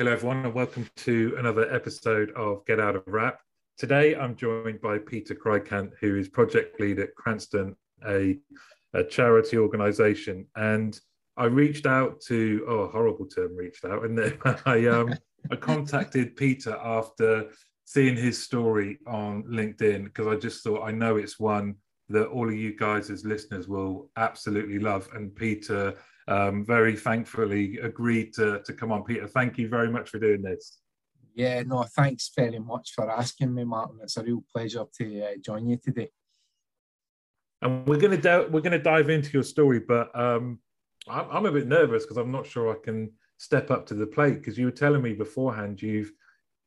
Hello, everyone, and welcome to another episode of Get Out of Wrap. Today, I'm joined by Peter Krykant, who is project lead at Cranstoun, a, a charity organisation. And I reached out to, oh, horrible term, reached out, and then I, um, I contacted Peter after seeing his story on LinkedIn because I just thought I know it's one that all of you guys as listeners will absolutely love. And Peter um, very thankfully agreed to, to come on. Peter, thank you very much for doing this. Yeah, no, thanks very much for asking me, Martin. It's a real pleasure to uh, join you today. And we're going to we're going to dive into your story, but um, I'm, I'm a bit nervous because I'm not sure I can step up to the plate because you were telling me beforehand you've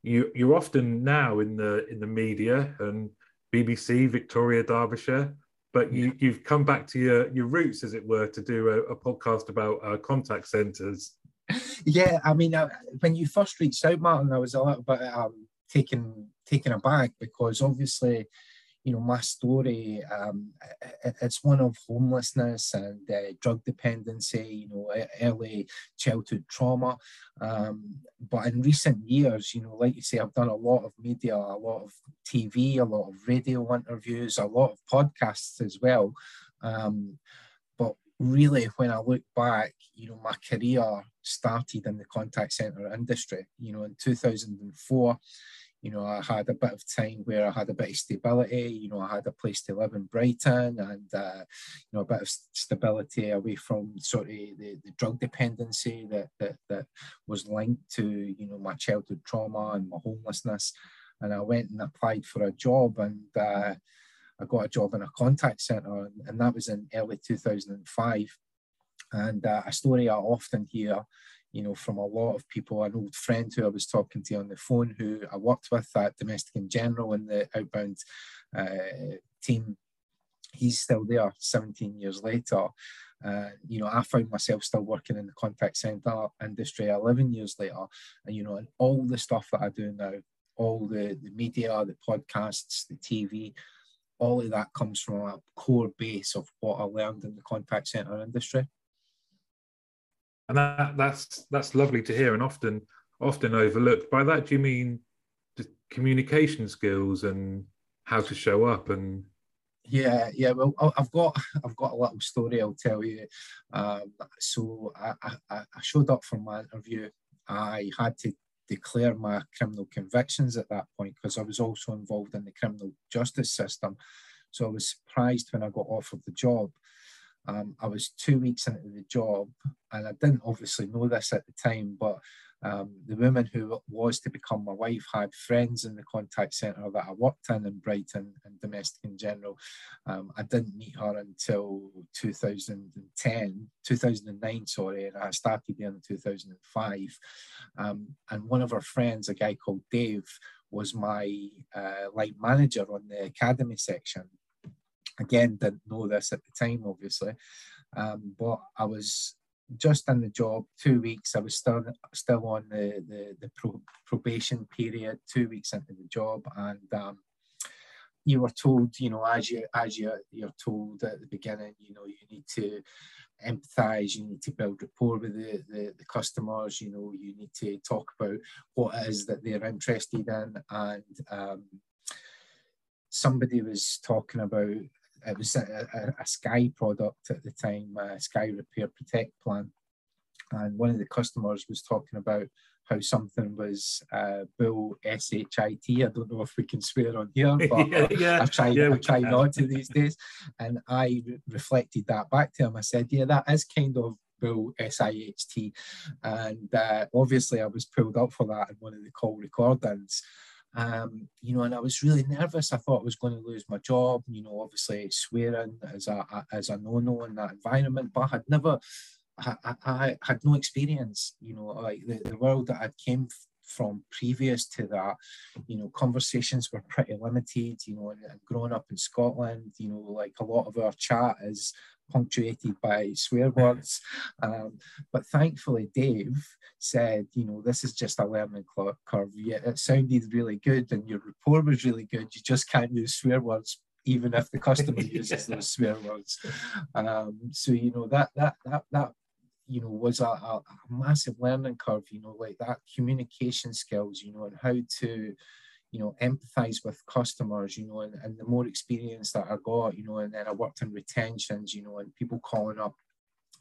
you you're often now in the in the media and BBC, Victoria, Derbyshire but you, you've come back to your, your roots, as it were, to do a, a podcast about uh, contact centres. Yeah, I mean, uh, when you first reached out, Martin, I was a little bit um, taken taken aback because obviously you know, my story, um, it's one of homelessness and uh, drug dependency, you know, early childhood trauma. Um, but in recent years, you know, like you say, I've done a lot of media, a lot of TV, a lot of radio interviews, a lot of podcasts as well. Um, but really, when I look back, you know, my career started in the contact center industry. You know, in 2004, you know, I had a bit of time where I had a bit of stability. You know, I had a place to live in Brighton and, uh, you know, a bit of stability away from sort of the, the drug dependency that, that, that was linked to, you know, my childhood trauma and my homelessness. And I went and applied for a job and uh, I got a job in a contact centre and, that was in early 2005. And uh, a story I often hear you know, from a lot of people. An old friend who I was talking to on the phone, who I worked with at Domestic & General in the outbound uh, team, he's still there 17 years later. Uh, you know, I found myself still working in the contact center industry 11 years later. And, you know, and all the stuff that I do now, all the, the media, the podcasts, the TV, all of that comes from a core base of what I learned in the contact center industry and that that's that's lovely to hear and often often overlooked. By that do you mean communication skills and how to show up and yeah yeah well i've got i've got a little story i'll tell you. Um, so I, I, I showed up for my interview. I had to declare my criminal convictions at that point because i was also involved in the criminal justice system. So i was surprised when i got offered the job um, I was two weeks into the job, and I didn't obviously know this at the time, but um, the woman who was to become my wife had friends in the contact centre that I worked in in Brighton and domestic & general. Um, I didn't meet her until 2010, 2009, sorry, and I started there in 2005. Um, and one of her friends, a guy called Dave, was my uh, manager on the academy section Again, didn't know this at the time, obviously, um, but I was just in the job two weeks. I was still still on the the, the pro, probation period, two weeks into the job, and um, you were told, you know, as you as you you're told at the beginning, you know, you need to empathize, you need to build rapport with the, the, the customers, you know, you need to talk about what it is that they're interested in. And um, somebody was talking about it was a, a, a, Sky product at the time, Sky Repair Protect plan. And one of the customers was talking about how something was uh, Bull SHIT. I don't know if we can swear on here, but yeah, yeah, I try, yeah, I try not to these days. And I re- reflected that back to him. I said, yeah, that is kind of Bull SIHT. And uh, obviously, I was pulled up for that in one of the call recordings. Um, you know, and I was really nervous. I thought I was going to lose my job. You know, obviously swearing as a as a no no in that environment, but I had never, I, I, I had no experience. You know, like the, the world that I came from previous to that, you know, conversations were pretty limited. You know, and, and growing up in Scotland, you know, like a lot of our chat is punctuated by swear words. Um, but thankfully, Dave said, you know, this is just a learning curve. Yeah, it sounded really good and your rapport was really good. You just can't use swear words even if the customer uses those swear words. Um, so you know that that that that you know, was a, a, a, massive learning curve, you know, like that communication skills, you know, and how to, you know, empathize with customers, you know, and, and the more experience that I got, you know, and then I worked in retentions, you know, and people calling up,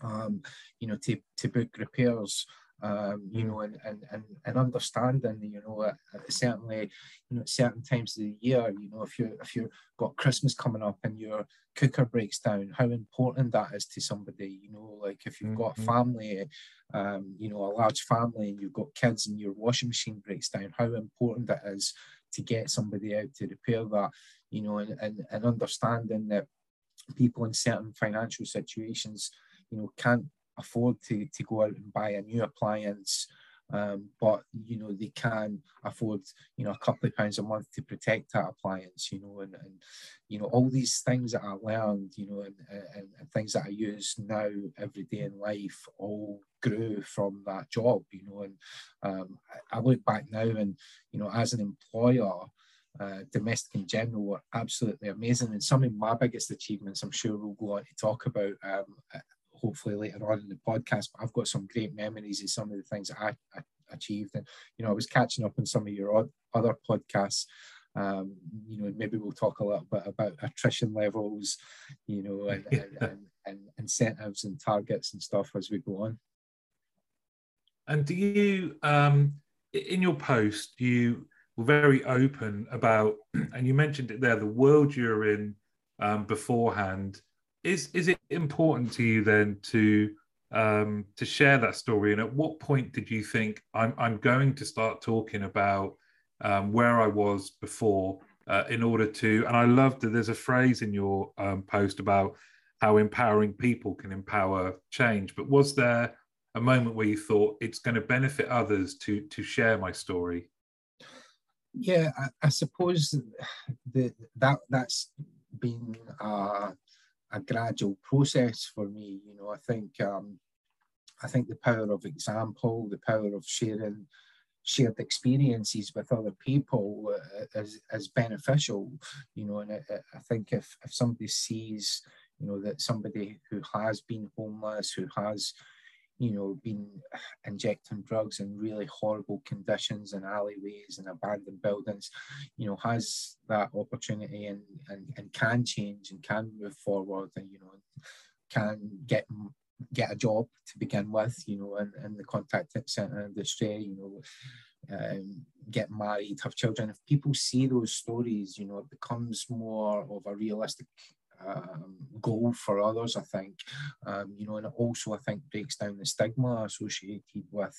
um, you know, to, to book repairs, um, you know, and, and, and, and understanding, you know, uh, certainly, you know, at certain times of the year, you know, if you if you've got Christmas coming up and your cooker breaks down, how important that is to somebody, you know, like if you've got a mm-hmm. family, um, you know, a large family and you've got kids and your washing machine breaks down, how important it is to get somebody out to repair that, you know, and, and, and understanding that people in certain financial situations, you know, can't afford to, to go out and buy a new appliance, um, but you know they can afford you know a couple of pounds a month to protect that appliance, you know, and, and you know all these things that I learned, you know, and, and, and things that I use now every day in life all grew from that job, you know, and um, I, look back now and you know as an employer. Uh, domestic & general were absolutely amazing. And some of my biggest achievements, I'm sure we'll go on to talk about um, hopefully later on in the podcast. But I've got some great memories of some of the things I, I achieved, and you know, I was catching up on some of your other podcasts. Um, you know, maybe we'll talk a little bit about attrition levels, you know, and, and, and, and incentives and targets and stuff as we go on. And do you, um, in your post, you were very open about, and you mentioned it there, the world you're in um, beforehand is is it important to you then to um, to share that story? And at what point did you think I'm I'm going to start talking about um, where I was before uh, in order to? And I love that there's a phrase in your um, post about how empowering people can empower change. But was there a moment where you thought it's going to benefit others to to share my story? Yeah, I, I suppose the, that that's been uh, a gradual process for me. You know, I think um, I think the power of example, the power of sharing shared experiences with other people uh, is, is beneficial. You know, and I, I think if if somebody sees, you know, that somebody who has been homeless, who has you know, been injecting drugs in really horrible conditions in alleyways and abandoned buildings, you know, has that opportunity and, and, and can change and can move forward and, you know, can get get a job to begin with, you know, in, in the contact center industry, you know, um, get married, have children. If people see those stories, you know, it becomes more of a realistic um, goal for others, I think. Um, you know, and it also, I think, breaks down the stigma associated with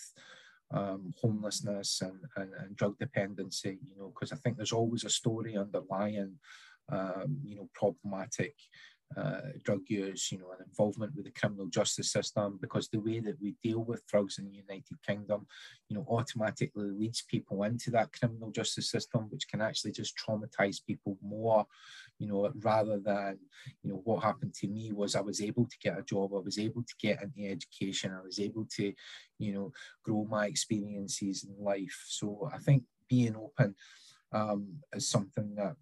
um, homelessness and, and, and, drug dependency, you know, because I think there's always a story underlying, um, you know, problematic uh, drug use, you know, and involvement with the criminal justice system, because the way that we deal with drugs in the United Kingdom, you know, automatically leads people into that criminal justice system, which can actually just traumatize people more, you know, rather than, you know, what happened to me was I was able to get a job, I was able to get into education, I was able to, you know, grow my experiences in life. So I think being open um, is something that,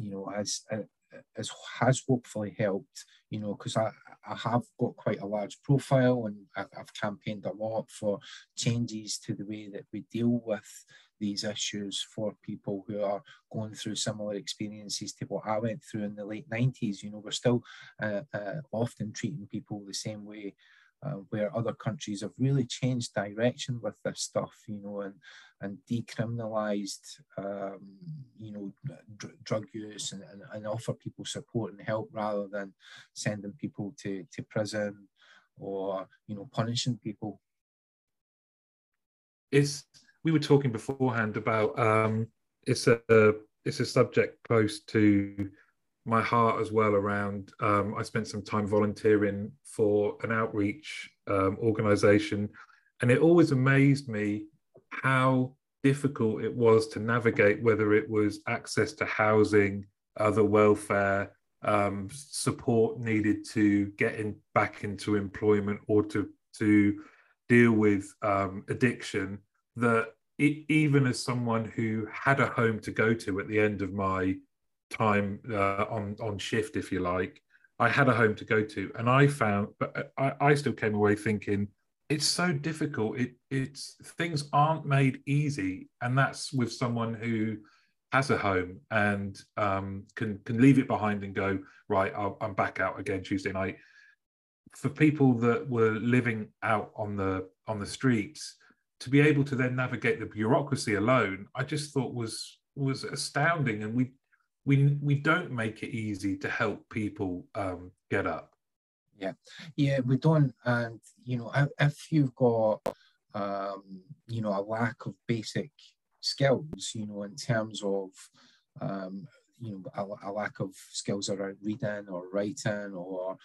you know, has uh, has, has hopefully helped, you know, because I, I have got quite a large profile and I've campaigned a lot for changes to the way that we deal with these issues for people who are going through similar experiences to what I went through in the late 90s. You know, we're still uh, uh, often treating people the same way uh, where other countries have really changed direction with this stuff, you know, and and decriminalized, um, you know, dr- drug use and, and, and, offer people support and help rather than sending people to, to prison or, you know, punishing people. It's, we were talking beforehand about um, it's a it's a subject close to my heart as well around um, i spent some time volunteering for an outreach um, organization. And it always amazed me how difficult it was to navigate whether it was access to housing other welfare um, support needed to get in, back into employment or to to deal with um, addiction that it, even as someone who had a home to go to at the end of my time uh, on on shift, if you like, I had a home to go to, and I found, but I, I still came away thinking it's so difficult. It it's things aren't made easy, and that's with someone who has a home and um, can can leave it behind and go right. i I'm back out again Tuesday night. For people that were living out on the on the streets, to be able to then navigate the bureaucracy alone, I just thought was was astounding. And we we we don't make it easy to help people um, get up. Yeah, yeah, we don't. And you know, if you've got um, you know a lack of basic skills, you know, in terms of um, you know a, a lack of skills around reading or writing or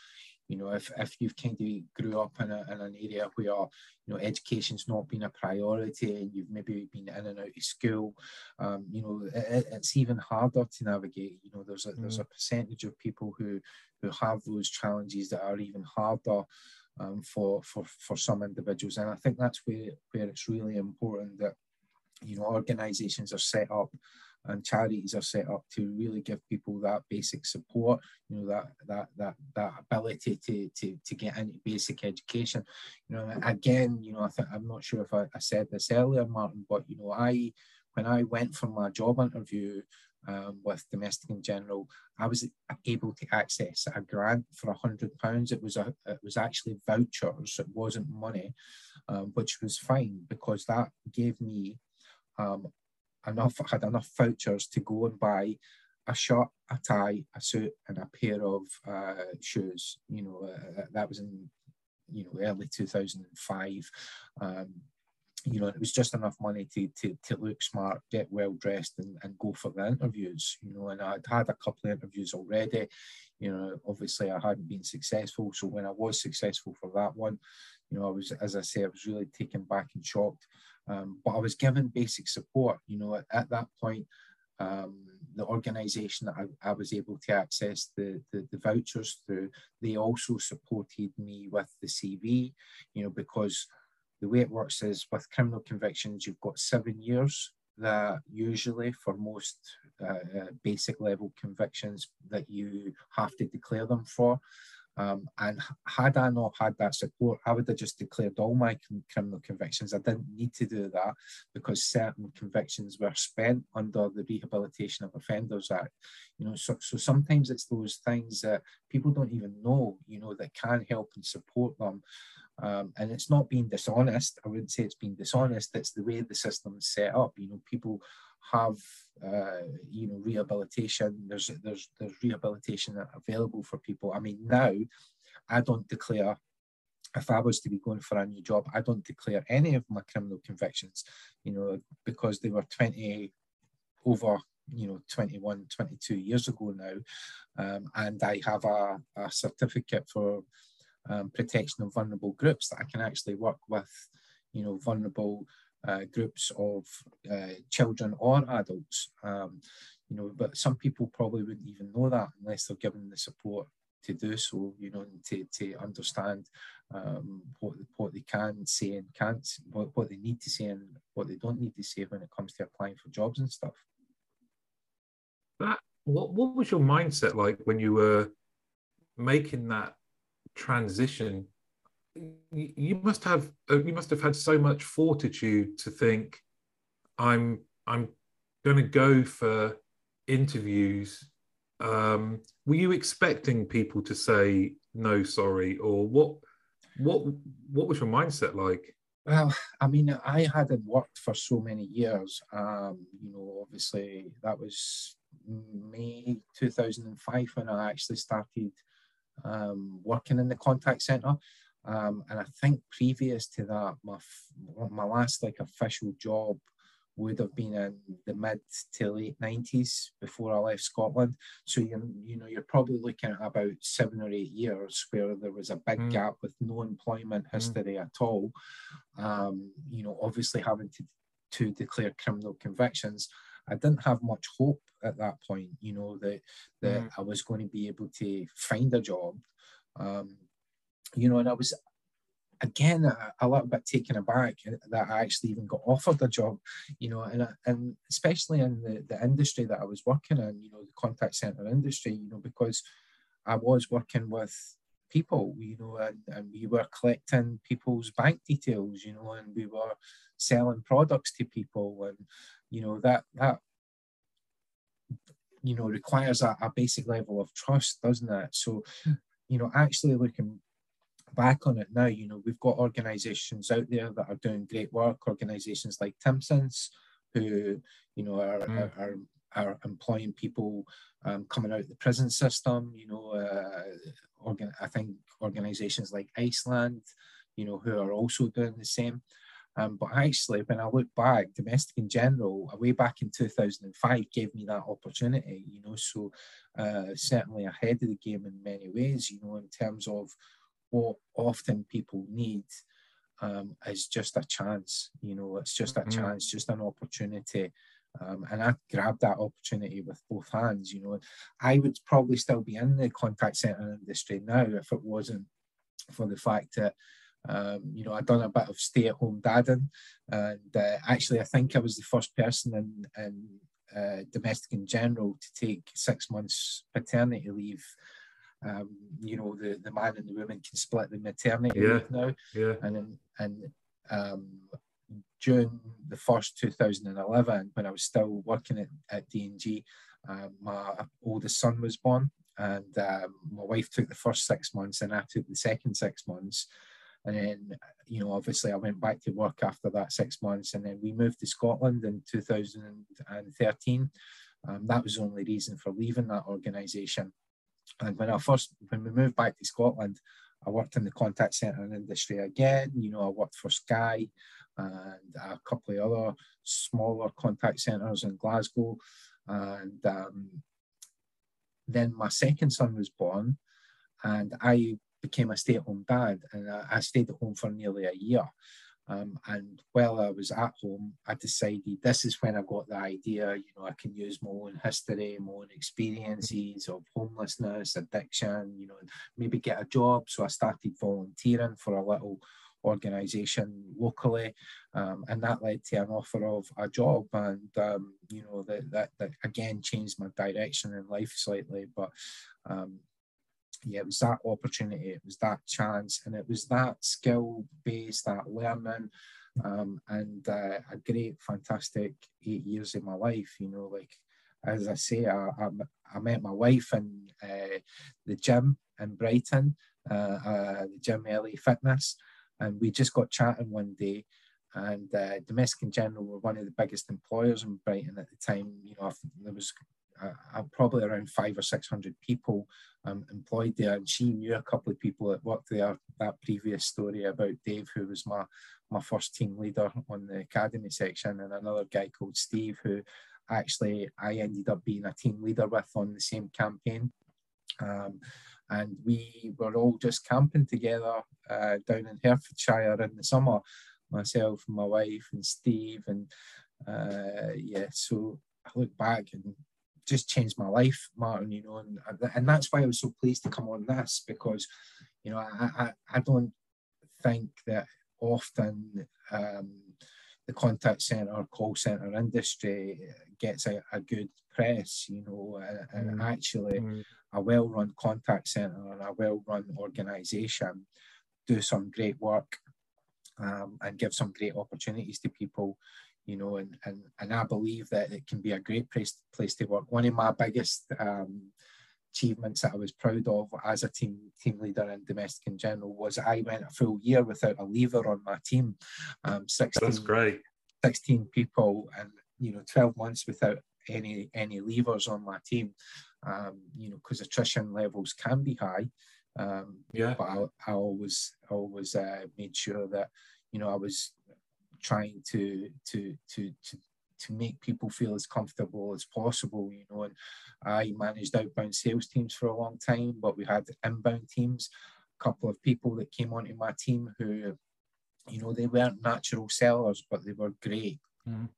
you know, if, if you've kind of grew up in, a, in an area where, you know, education's not been a priority and you've maybe been in and out of school, um, you know, it, it's even harder to navigate. You know, there's a, mm. there's a percentage of people who, who have those challenges that are even harder um, for, for, for some individuals. And I think that's where, where it's really important that, you know, organizations are set up and charities are set up to really give people that basic support you know that that that that ability to to, to get into basic education you know again you know i think i'm not sure if I, I said this earlier martin but you know i when i went for my job interview um, with domestic & general, I was able to access a grant for a hundred pounds. It was a, it was actually vouchers. It wasn't money, um, which was fine because that gave me um, enough had enough vouchers to go and buy a shirt, a tie, a suit, and a pair of uh, shoes. You know, uh, that was in you know early 2005. Um, you know, it was just enough money to, to, to look smart, get well dressed, and, and go for the interviews. You know, and I'd had a couple of interviews already. You know, obviously I hadn't been successful. So when I was successful for that one, you know, I was, as I say, I was really taken back and shocked. Um, but I was given basic support. You know, at, at that point, um, the organisation that I, I, was able to access the, the, the vouchers through, they also supported me with the CV. You know, because the way it works is with criminal convictions, you've got seven years that usually for most uh, uh basic level convictions that you have to declare them for. Um, and had I not had that support, I would have just declared all my criminal convictions. I didn't need to do that because certain convictions were spent under the Rehabilitation of Offenders Act. You know, so, so sometimes it's those things that people don't even know, you know, that can help and support them. Um, and it's not being dishonest. I wouldn't say it's being dishonest. It's the way the system is set up. You know, people have uh, you know rehabilitation. There's there's there's rehabilitation available for people. I mean now, I don't declare. If I was to be going for a new job, I don't declare any of my criminal convictions, you know, because they were 20 over, you know, 21, 22 years ago now. Um, and I have a, a certificate for um, protection of vulnerable groups that I can actually work with, you know, vulnerable groups of uh, children or adults. Um, you know, but some people probably wouldn't even know that unless they're given the support to do so. You know, to to understand um, what what they can say and can't, what, what they need to say and what they don't need to say when it comes to applying for jobs and stuff. That what what was your mindset like when you were making that transition you must have uh, you must have had so much fortitude to think i'm i'm going to go for interviews. Um, were you expecting people to say no sorry or what what what was your mindset like? Well i mean i hadn't worked for so many years. Um, you know obviously that was may 2005 when i actually started um, working in the contact center um, and I think previous to that, my my last like official job would have been in the mid to late nineties before I left Scotland. So you you know you're probably looking at about seven or eight years where there was a big mm. gap with no employment hmm. history mm. at all. Um, you know, obviously having to to declare criminal convictions. I didn't have much hope at that point, you know, that that mm. I was going to be able to find a job. Um, you know, and I was again a, a, little bit taken aback that I actually even got offered a job, you know, and and especially in the, the industry that I was working in, you know, the contact center industry, you know, because I was working with people, you know, and, and we were collecting people's bank details, you know, and we were selling products to people, and you know that that you know requires a, a basic level of trust, doesn't it? So, hmm. you know, actually looking back on it now, you know, we've got organizations out there that are doing great work, organizations like Timpson's, who, you know, are, mm. are, are, employing people um, coming out of the prison system, you know, uh, organ- I think organizations like Iceland, you know, who are also doing the same. Um, but actually, when I look back, domestic & general, way back in 2005, gave me that opportunity, you know, so uh, certainly ahead of the game in many ways, you know, in terms of what often people need um, is just a chance. You know, it's just a mm-hmm. chance, just an opportunity. Um, and I grabbed that opportunity with both hands. You know, I would probably still be in the contact center industry now if it wasn't for the fact that um, you know, I'd done a bit of stay-at-home dadding, and uh, actually, I think I was the first person in, in uh, domestic & general to take six months paternity leave um, you know, the, the man and the woman can split the maternity yeah. leave now. Yeah. And in, and um, June the first, 2011, when I was still working at, at D&G, uh, my oldest son was born, and um, my wife took the first six months, and I took the second six months. And then, you know, obviously, I went back to work after that six months, and then we moved to Scotland in 2013. Um, that was the only reason for leaving that organisation. And when I first, when we moved back to Scotland, I worked in the contact centre industry again. You know, I worked for Sky and a couple of other smaller contact centres in Glasgow. And um, then my second son was born, and I became a stay at home dad. And I, I stayed at home for nearly a year. Um, and while I was at home, I decided this is when I got the idea, you know, I can use my own history, my own experiences of homelessness, addiction, you know, maybe get a job. So I started volunteering for a little organization locally um, and that led to an offer of a job and um, you know that, that, that again changed my direction in life slightly but um, yeah, it was that opportunity, it was that chance, and it was that skill based, that learning, um, and uh, a great, fantastic eight years of my life. You know, like as I say, I, I, I met my wife in uh, the gym in Brighton, uh, uh the Gym LA Fitness, and we just got chatting one day. And uh, Domestic & General were one of the biggest employers in Brighton at the time. You know, there was uh, probably around five or six hundred people um, employed there, and she knew a couple of people that worked there. That previous story about Dave, who was my my first team leader on the academy section, and another guy called Steve, who actually I ended up being a team leader with on the same campaign. Um, and we were all just camping together uh, down in Herefordshire in the summer, myself and my wife and Steve, and uh, yeah. So I look back and just changed my life, Martin, you know, and, and that's why I was so pleased to come on this because, you know, I, I, I don't think that often um, the contact center, call center industry gets a, a good press, you know, and, and mm. actually mm. a well run contact center and a well run organization do some great work um, and give some great opportunities to people you know, and, and, and I believe that it can be a great place, place to work. One of my biggest um, achievements that I was proud of as a team team leader in domestic & general was I went a full year without a lever on my team. Um, 16, That's great. 16 people and, you know, 12 months without any any levers on my team, um, you know, because attrition levels can be high. Um, yeah. But I, I always always uh, made sure that you know I was trying to to to to to make people feel as comfortable as possible, you know. And I managed outbound sales teams for a long time, but we had inbound teams. A couple of people that came onto my team who, you know, they weren't natural sellers, but they were great. Mm.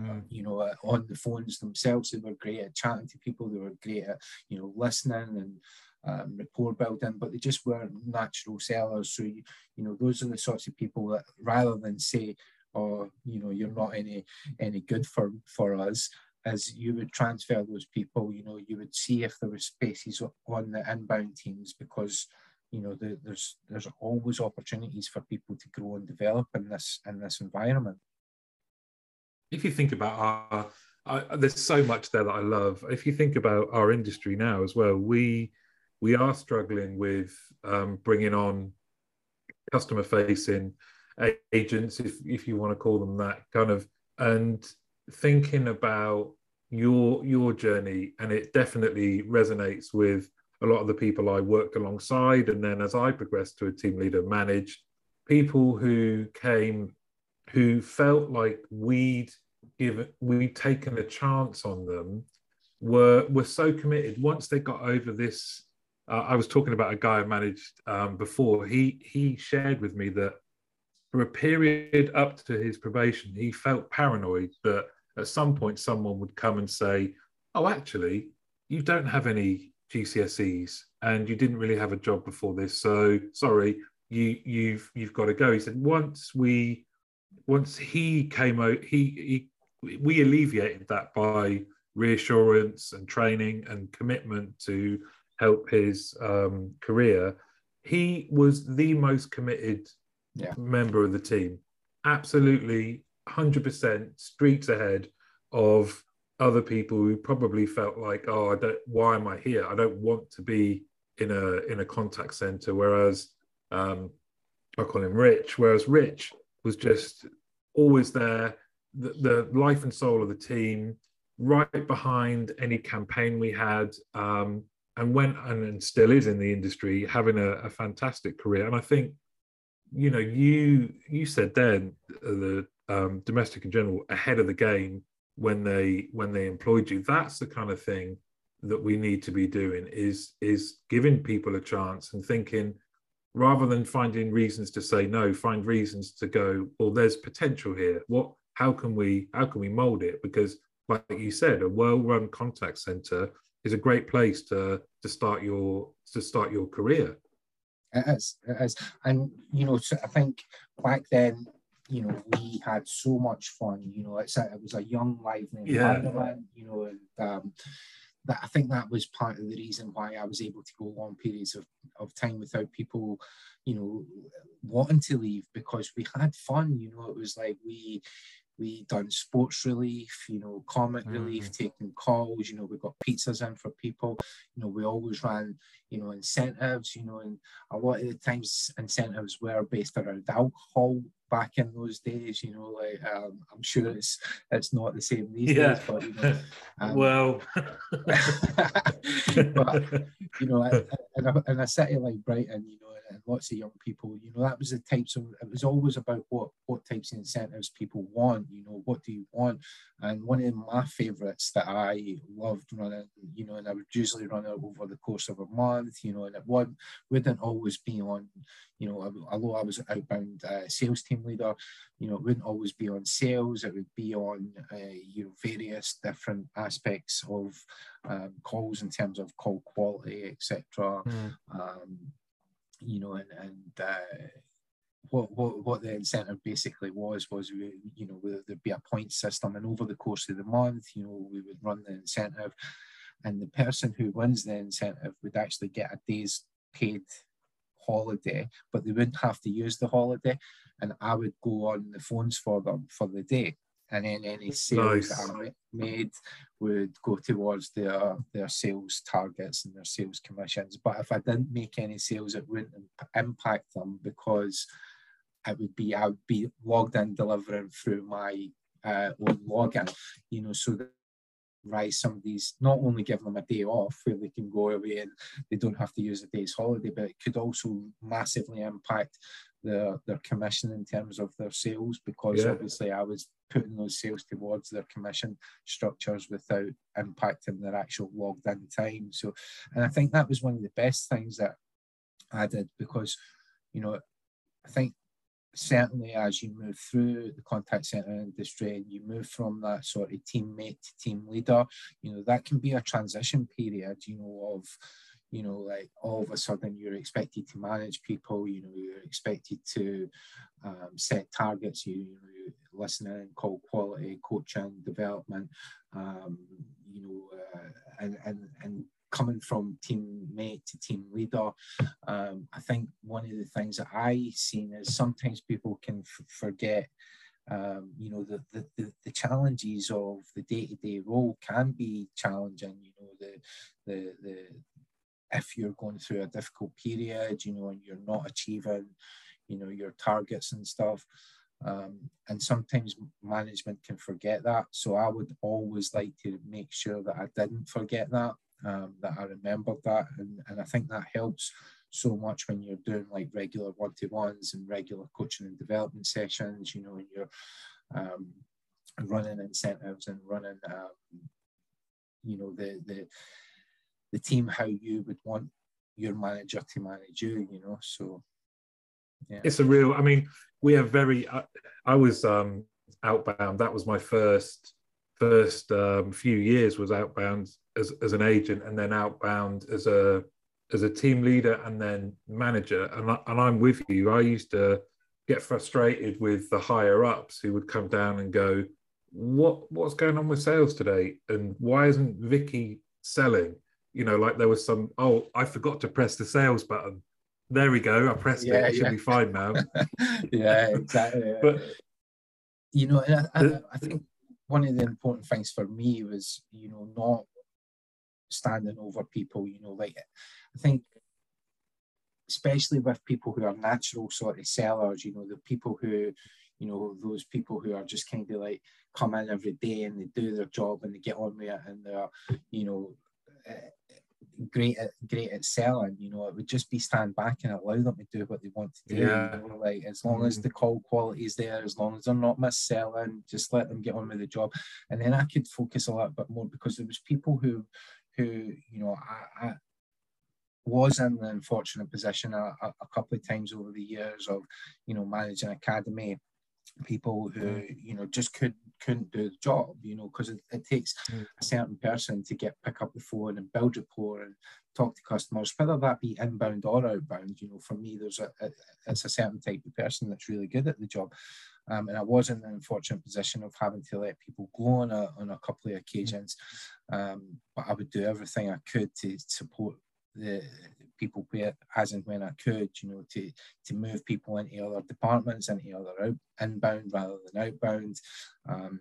Mm. You know, uh, on the phones themselves, they were great at chatting to people. They were great at, you know, listening and um, rapport building, but they just weren't natural sellers. So, you, you know, those are the sorts of people that rather than say, or you know you're not any any good for for us as you would transfer those people, you know, you would see if there were spaces on the inbound teams because you know the, there's there's always opportunities for people to grow and develop in this in this environment. If you think about our, I, there's so much there that I love. If you think about our industry now as well, we we are struggling with um, bringing on customer facing agents, if if you want to call them that, kind of, and thinking about your your journey, and it definitely resonates with a lot of the people I worked alongside, and then as I progressed to a team leader, managed people who came who felt like we'd given we'd taken a chance on them were were so committed once they got over this uh, I was talking about a guy I managed um, before. He he shared with me that for a period up to his probation, he felt paranoid that at some point someone would come and say, "Oh, actually, you don't have any GCSEs and you didn't really have a job before this, so sorry, you you've you've got to go." He said once we once he came out, he, he we alleviated that by reassurance and training and commitment to help his um, career, he was the most committed yeah. member of the team. Absolutely, hundred percent, streets ahead of other people who probably felt like, oh, I don't. Why am I here? I don't want to be in a in a contact center. Whereas um, I call him Rich. Whereas Rich was just always there, the, the life and soul of the team, right behind any campaign we had. Um, and went and still is in the industry, having a, a fantastic career. And I think, you know, you you said then the um, domestic & general ahead of the game when they when they employed you. That's the kind of thing that we need to be doing is is giving people a chance and thinking rather than finding reasons to say no find reasons to go well there's potential here what how can we how can we mold it because like you said a well-run contact center is a great place to to start your to start your career. It is, it is, and you know, so I think back then, you know, we had so much fun. You know, it's a, it was a young, lively environment. Yeah. You know, and um, that I think that was part of the reason why I was able to go long periods of, of time without people, you know, wanting to leave because we had fun. You know, it was like we we done sports relief, you know, comic mm-hmm. relief, taking calls, you know, we got pizzas in for people, you know, we always ran, you know, incentives, you know, and a lot of the times incentives were based around alcohol back in those days, you know, like um, I'm sure it's it's not the same these yeah. days, but you know, um, well, but you know, in a, in a city like Brighton, you know, and lots of young people, you know, that was the types of, it was always about what, what types of incentives people want, you know, what do you want? And one of my favorites that I loved running, you know, and I would usually run it over the course of a month, you know, and it would, wouldn't always be on, you know, although I was an outbound uh, sales team leader, you know, it wouldn't always be on sales, it would be on, uh, you know, various different aspects of um, calls in terms of call quality, etc. Mm. Um, you know, and, and uh, what, what, what the incentive basically was, was, we, you know, there'd be a point system and over the course of the month, you know, we would run the incentive and the person who wins the incentive would actually get a day's paid holiday, but they wouldn't have to use the holiday. And I would go on the phones for them for the day and then any sales nice. that are made would go towards their their sales targets and their sales commissions. But if I didn't make any sales, it wouldn't impact them because it would be I would be logged in delivering through my uh, own login, you know, so that rise some of these not only give them a day off where they can go away and they don't have to use a day's holiday, but it could also massively impact their their commission in terms of their sales because yeah. obviously I was putting those sales towards their commission structures without impacting their actual logged in time. So, and I think that was one of the best things that I did because, you know, I think certainly as you move through the contact center industry and you move from that sort of teammate to team leader, you know, that can be a transition period, you know, of you know, like all of a sudden you're expected to manage people, you know, you're expected to um, set targets, you, you know, listening, and call quality, coaching, development, um, you know, uh, and, and, and coming from teammate to team leader, um, I think one of the things that I've seen is sometimes people can f- forget um, you know, the, the, the, the, challenges of the day-to-day role can be challenging, you know, the, the, the, if you're going through a difficult period, you know, and you're not achieving, you know, your targets and stuff. Um, and sometimes management can forget that. So I would always like to make sure that I didn't forget that, um, that I remembered that. And, and I think that helps so much when you're doing like regular one-to-ones and regular coaching and development sessions, you know, and you're um, running incentives and running, um, you know, the, the, the team how you would want your manager to manage you, you know, so. Yeah. It's a real, I mean, we are very, I, I was um, outbound. That was my first first um, few years was outbound as, as an agent and then outbound as a as a team leader and then manager, and, I, and I'm with you. I used to get frustrated with the higher ups who would come down and go, "What what's going on with sales today? And why isn't Vicky selling?" You know, like there was some. Oh, I forgot to press the sales button. There we go. I pressed yeah, it. It yeah. should be fine now. yeah, exactly. but you know, I, I, I think one of the important things for me was, you know, not standing over people. You know, like I think especially with people who are natural sort of sellers, you know, the people who, you know, those people who are just kind of like come in every day and they do their job and they get on with it and they're, you know, uh, great at great at selling. You know, it would just be stand back and allow them to do what they want to do. Yeah. You know, like as long mm. as the call quality is there, as long as they're not mis selling, just let them get on with the job. And then I could focus a lot bit more because there was people who who, you know, I, I was in the unfortunate position a, a, couple of times over the years of, you know, managing academy people who mm. you know just couldn't couldn't do the job you know because it, it, takes mm. a certain person to get pick up the phone and build rapport and talk to customers whether that be inbound or outbound you know for me there's a, a it's a certain type of person that's really good at the job um, and I was in the unfortunate position of having to let people go on a, on a couple of occasions. Um, but I would do everything I could to support the people where, as and when I could, you know, to to move people into other departments, into other out, inbound rather than outbound. Um,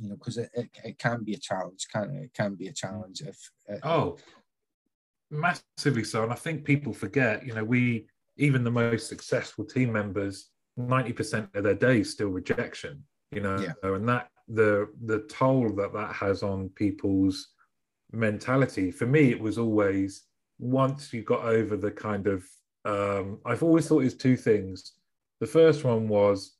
you know, because it, it, it, can be a challenge, can it? it can be a challenge if. It, oh, massively so. And I think people forget, you know, we, even the most successful team members, 90% of their day is still rejection you know yeah. and that the the toll that that has on people's mentality for me it was always once you got over the kind of um, i've always thought is two things. The first one was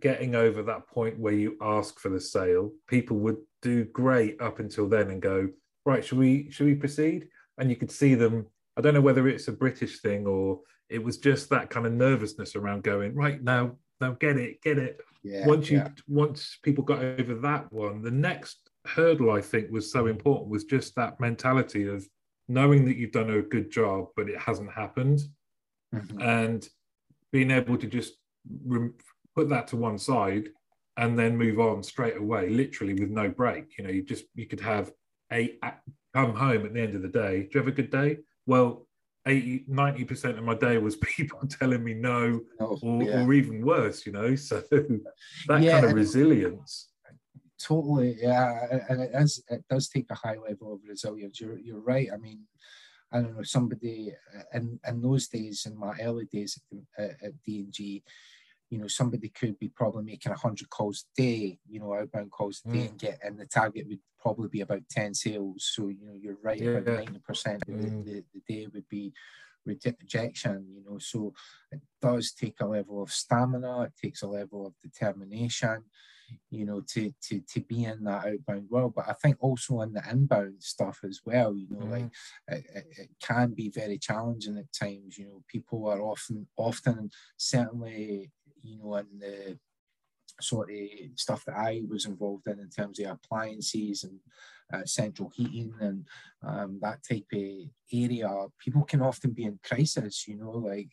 getting over that point where you ask for the sale. People would do great up until then and go right should we should we proceed? And you could see them i don't know whether it's a british thing or it was just that kind of nervousness around going right now now get it get it. Yeah, once you yeah. once people got over that one the next hurdle i think was so important was just that mentality of knowing that you've done a good job but it hasn't happened. Mm-hmm. and being able to just re- put that to one side and then move on straight away literally with no break. You know you just you could have a come home at the end of the day. Do you have a good day? Well 80 90% of my day was people telling me no oh, or, yeah. or, even worse you know? So that yeah, kind of resilience totally yeah and it, is, it does take a high level of resilience you're, you're right i mean i don't know somebody in in those days in my early days at, at d&g you know, somebody could be probably making 100 calls a day, you know, outbound calls a day mm. and get, and the target would probably be about 10 sales. So, you know, you're right, yeah. about 90% of mm. the, the, the day would be rejection, you know. So it does take a level of stamina, it takes a level of determination, you know, to to to be in that outbound world. But I think also in the inbound stuff as well, you know, mm. like it, it, it, can be very challenging at times. You know, people are often often certainly you know, in the sort of stuff that I was involved in in terms of appliances and uh, central heating and um, that type of area, people can often be in crisis. You know, like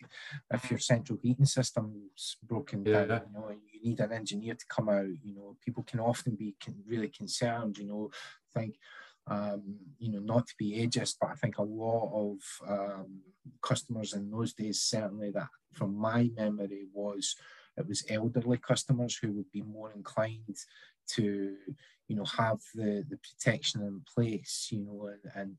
if your central heating system's broken yeah. down, you know, and you need an engineer to come out. You know, people can often be really concerned. You know, think. Um, you know, not to be ageist, but I think a lot of um, customers in those days, certainly that from my memory, was it was elderly customers who would be more inclined to, you know, have the, the protection in place, you know, and, and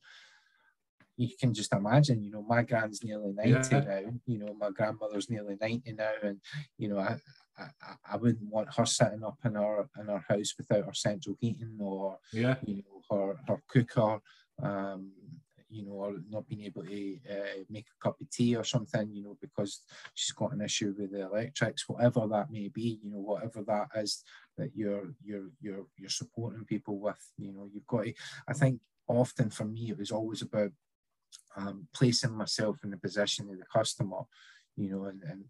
you can just imagine, you know, my grand's nearly 90 yeah. now, you know, my grandmother's nearly 90 now, and, you know, I, I, I wouldn't want her sitting up in our in our house without her central heating or, yeah. you know, her, her cooker, um, you know, or not being able to uh, make a cup of tea or something, you know, because she's got an issue with the electrics, whatever that may be, you know, whatever that is that you're you're you're you're supporting people with, you know, you've got to. I think often for me it was always about um, placing myself in the position of the customer, you know, and, and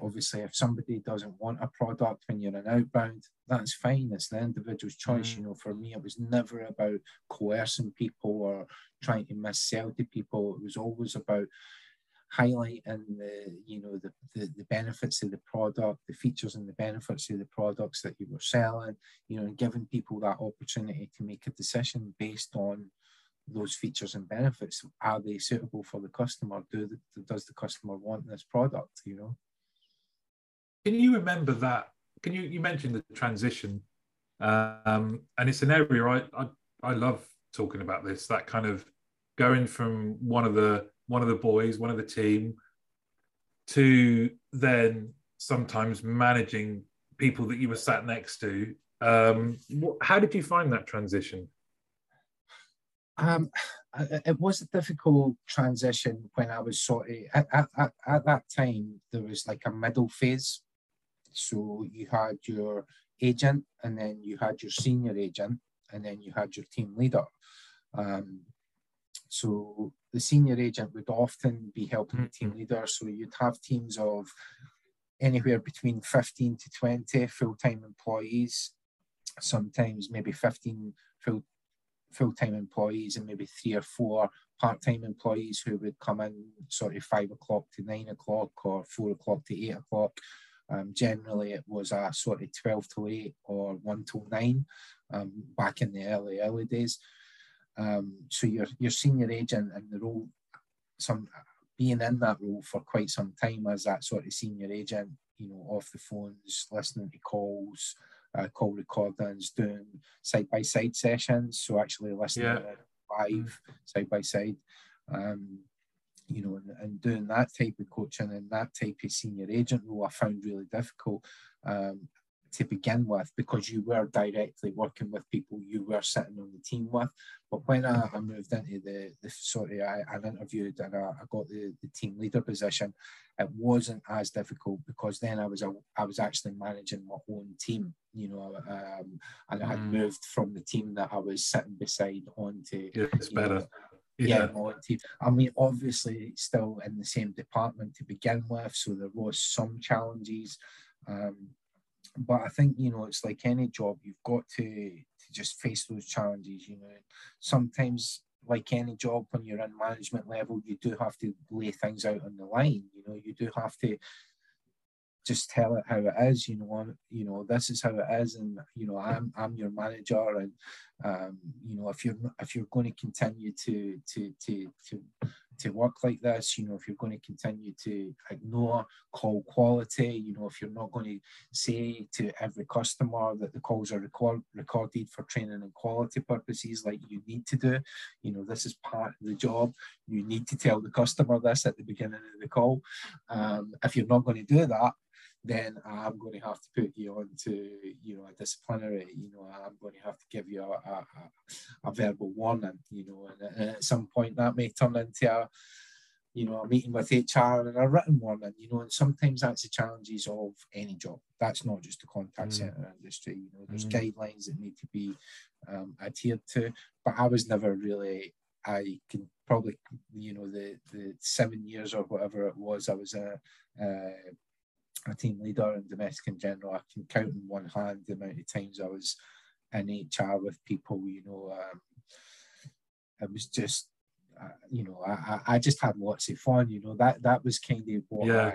obviously if somebody doesn't want a product when you're an outbound that's fine. It's the individual's choice. Mm. you know for me it was never about coercing people or trying to missell to people. It was always about highlighting the you know the, the, the benefits of the product the features and the benefits of the products that you were selling you know and giving people that opportunity to make a decision based on those features and benefits. Are they suitable for the customer? Do the, does the customer want this product you know can you remember that? Can you you mentioned the transition, um, and it's an area I, I I love talking about this. That kind of going from one of the one of the boys, one of the team, to then sometimes managing people that you were sat next to. Um, how did you find that transition? Um, it was a difficult transition when I was sort of at, at, at that time. There was like a middle phase so you had your agent, and then you had your senior agent, and then you had your team leader. Um, so the senior agent would often be helping the team mm-hmm. leader. So you'd have teams of anywhere between 15 to 20 full-time employees, sometimes maybe 15 full full-time employees and maybe three or four part-time employees who would come in sort of five o'clock to nine o'clock or four o'clock to eight o'clock um, generally, it was a sort of 12 to 8 or 1 to 9 um, back in the early, early days. Um, so your, your senior agent and the role, some being in that role for quite some time as that sort of senior agent, you know, off the phones, listening to calls, uh, call recordings, doing side by side sessions. So actually listening yeah. live side by side. Um, you know, and, and doing that type of coaching and that type of senior agent role, I found really difficult um, to begin with because you were directly working with people you were sitting on the team with. But when I, I moved into the, the sort of, I, I interviewed and I, I got the, the team leader position, it wasn't as difficult because then I was a, I was actually managing my own team, you know, um, and I had mm. moved from the team that I was sitting beside onto. Yeah, it's better. Know, yeah, I mean, obviously, still in the same department to begin with, so there was some challenges. Um, but I think you know it's like any job, you've got to to just face those challenges. You know, sometimes like any job, when you're in management level, you do have to lay things out on the line. You know, you do have to just tell it how it is. You know, I'm, you know this is how it is, and you know I'm I'm your manager, and um, you know if you're if you're going to continue to to to to to work like this, you know, if you're going to continue to ignore call quality, you know, if you're not going to say to every customer that the calls are record, recorded for training and quality purposes, like you need to do, you know, this is part of the job. You need to tell the customer this at the beginning of the call. Um, if you're not going to do that, then I'm going to have to put you on to, you know, a disciplinary, you know, I'm going to have to give you a, a, a verbal warning, you know, and, and, at some point that may turn into a, you know, a meeting with HR and a written warning, you know, and sometimes that's the challenges of any job. That's not just the contact mm. center industry, you know, there's mm. guidelines that need to be um, adhered to, but I was never really, I can probably, you know, the, the seven years or whatever it was, I was a, uh, a team leader and domestic & general. I can count in one hand the amount of times I was in HR with people. You know, um, it was just, uh, you know, I, I just had lots of fun. You know, that that was kind of what yeah.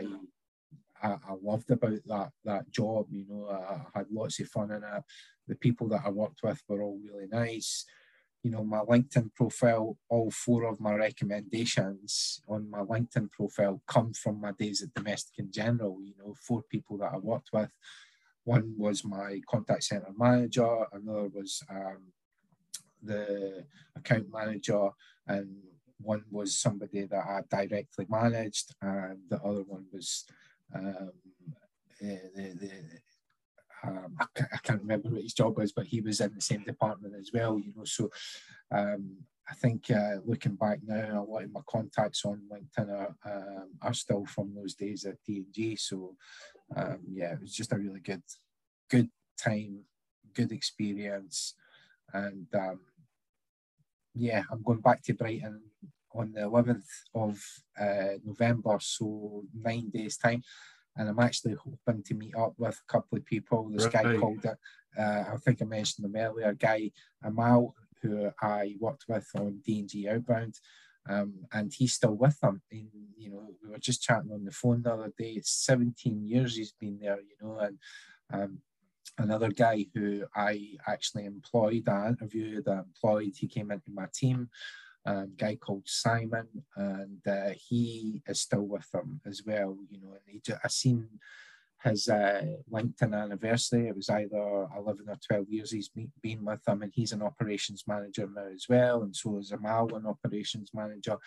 I, I, I loved about that that job. You know, I, I had lots of fun in it. The people that I worked with were all really nice you know, my LinkedIn profile, all four of my recommendations on my LinkedIn profile come from my days at Domestic & General. You know, four people that I worked with. One was my contact center manager, another was um, the account manager, and one was somebody that I directly managed, and the other one was um, the, the, um, I, I, can't remember what his job was, but he was in the same department as well, you know. So um, I think uh, looking back now, a lot of my contacts on LinkedIn are, um, are still from those days at D&G. So um, yeah, it was just a really good, good time, good experience. And um, yeah, I'm going back to Brighton on the 11th of uh, November, so nine days time and I'm actually hoping to meet up with a couple of people. This right. guy called it, uh, I think I mentioned him earlier, guy Amal, who I worked with on D&G Outbound, um, and he's still with them. And, you know, we were just chatting on the phone the other day. It's 17 years he's been there, you know, and um, another guy who I actually employed, I interviewed, I employed, he came into my team a guy called Simon, and uh, he is still with them as well. You know, and he I seen his uh, LinkedIn anniversary. It was either 11 or 12 years he's been with them, and he's an operations manager now as well, and so is Amal, an operations manager.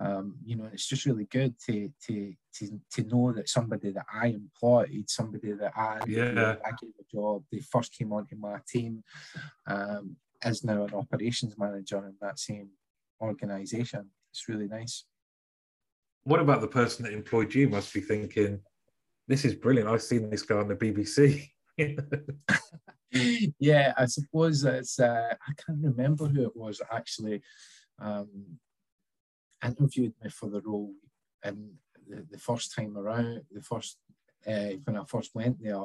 Um, you know, it's just really good to to to to know that somebody that I employed, somebody that I yeah. I gave a job, they first came onto my team, um, is now an operations manager in that same organization. It's really nice. What about the person that employed you must be thinking, this is brilliant. I've seen this guy on the BBC. yeah, I suppose it's, uh, I can't remember who it was actually um, interviewed me for the role. And the, the first time around, the first, uh, when I first went there,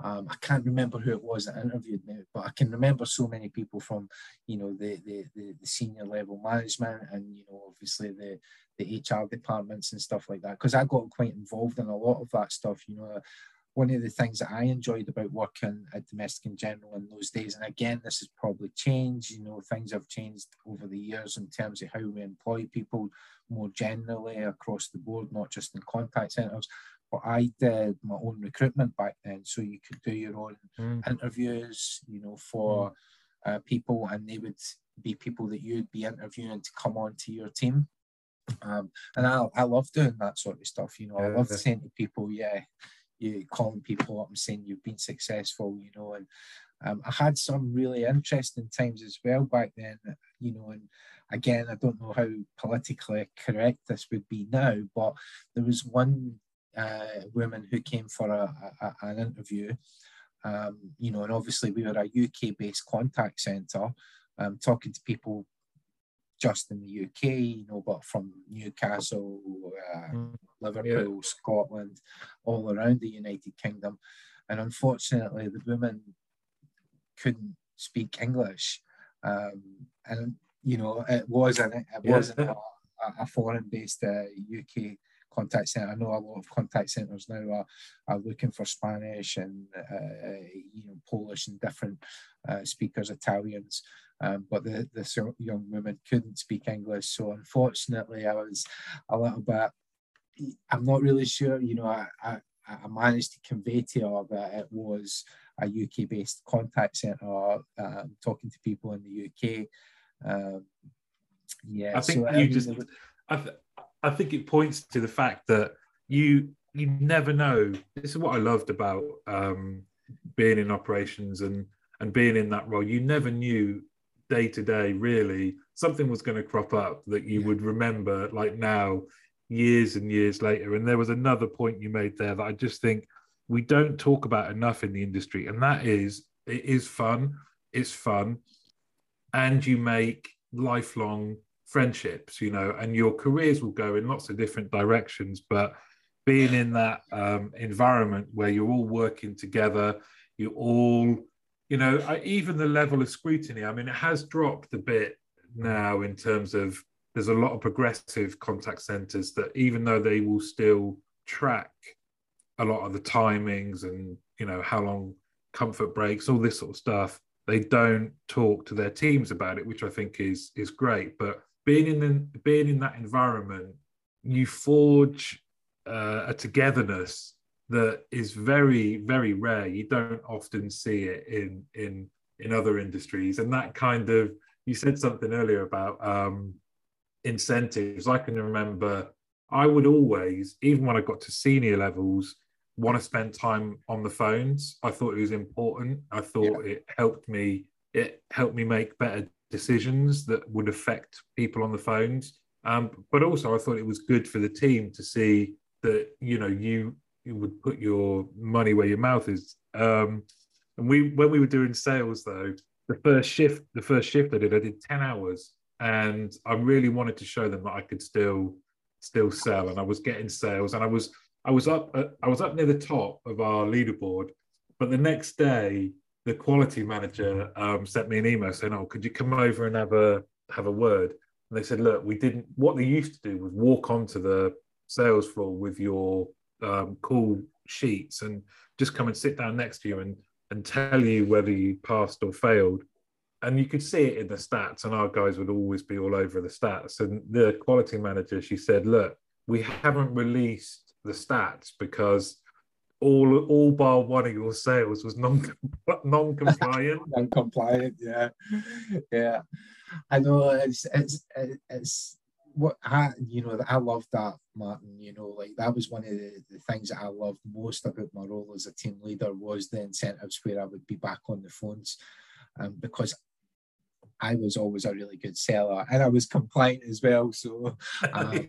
um, I can't remember who it was that interviewed me, but I can remember so many people from, you know, the the, the, the senior level management and you know, obviously the the HR departments and stuff like that. Because I got quite involved in a lot of that stuff. You know, one of the things that I enjoyed about working at Domestic & General in those days, and again, this has probably changed. You know, things have changed over the years in terms of how we employ people more generally across the board, not just in contact centres but I did my own recruitment back then, so you could do your own mm. interviews, you know, for mm. uh, people, and they would be people that you'd be interviewing to come on to your team. Um, and I, I love doing that sort of stuff. You know, I love saying to people, yeah, you calling people up and saying you've been successful. You know, and um, I had some really interesting times as well back then. You know, and again, I don't know how politically correct this would be now, but there was one uh, women who came for a, a, an interview. Um, you know, and obviously we were a UK-based contact centre, um, talking to people just in the UK, you know, but from Newcastle, uh, mm. Liverpool, yeah. Scotland, all around the United Kingdom. And unfortunately, the women couldn't speak English. Um, and, you know, it was an, it yeah. wasn't a, a foreign-based uh, UK contact center. I know a lot of contact centers now are, are looking for Spanish and uh, you know Polish and different uh, speakers, Italians. Um, but the, the young women couldn't speak English, so unfortunately, I was a little bit. I'm not really sure. You know, I, I, I managed to convey to her that it was a UK-based contact centre, um, talking to people in the UK. Um, yeah, I think so, you just. I, th- I think it points to the fact that you you never know. This is what I loved about um, being in operations and and being in that role. You never knew day to day really something was going to crop up that you would remember like now years and years later and there was another point you made there that i just think we don't talk about enough in the industry and that is it is fun it's fun and you make lifelong friendships, you know, and your careers will go in lots of different directions. But being in that um, environment where you're all working together, you all, you know, I, even the level of scrutiny. I mean, it has dropped a bit now in terms of there's a lot of progressive contact centers that even though they will still track a lot of the timings and you know how long comfort breaks all this sort of stuff they don't talk to their teams about it which i think is is great but being in the, being in that environment you forge uh, a togetherness that is very very rare. You don't often see it in in in other industries. And that kind of you said something earlier about um, incentives. I can remember i would always even when i got to senior levels want to spend time on the phones. I thought it was important. I thought yeah. it helped me it helped me make better decisions that would affect people on the phones. Um, but also i thought it was good for the team to see that you know you you would put your money where your mouth is. Um, and we when we were doing sales though, the first shift the first shift I did I did ten hours, and I really wanted to show them that I could still still sell, and I was getting sales, and I was I was up I was up near the top of our leaderboard, but the next day the quality manager um, sent me an email saying, "Oh, could you come over and have a have a word?" And they said, "Look, we didn't. What they used to do was walk onto the sales floor with your um, call sheets and just come and sit down next to you and and tell you whether you passed or failed. And you could see it in the stats, and our guys would always be all over the stats. And the quality manager, she said, "Look, we haven't released the stats because all all bar one of your sales was non non compliant. non compliant, yeah, yeah. I know it's it's it's what I, you know, I love that, Martin. You know, like that was one of the, the things that I loved most about my role as a team leader was the incentives where I would be back on the phones, um, because I was always a really good seller and I was compliant as well. So, um,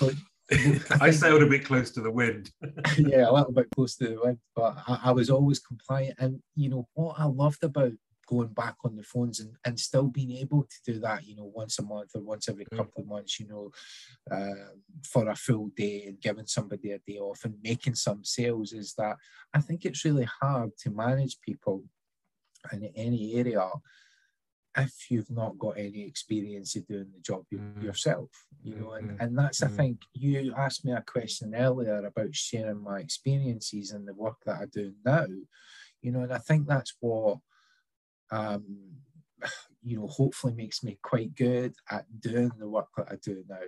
but, I sailed a bit close to the wind. yeah, a little bit close to the wind, but I, I, was always compliant. And you know what I loved about going back on the phones and, and still being able to do that, you know, once a month or once every mm. couple of months, you know, uh, for a full day and giving somebody a day off and making some sales is that I think it's really hard to manage people in any area if you've not got any experience of doing the job mm. yourself, you know, and, mm-hmm. and that's, mm. I think, you asked me a question earlier about sharing my experiences and the work that I do now, you know, and I think that's what um, you know, hopefully makes me quite good at doing the work that I do now.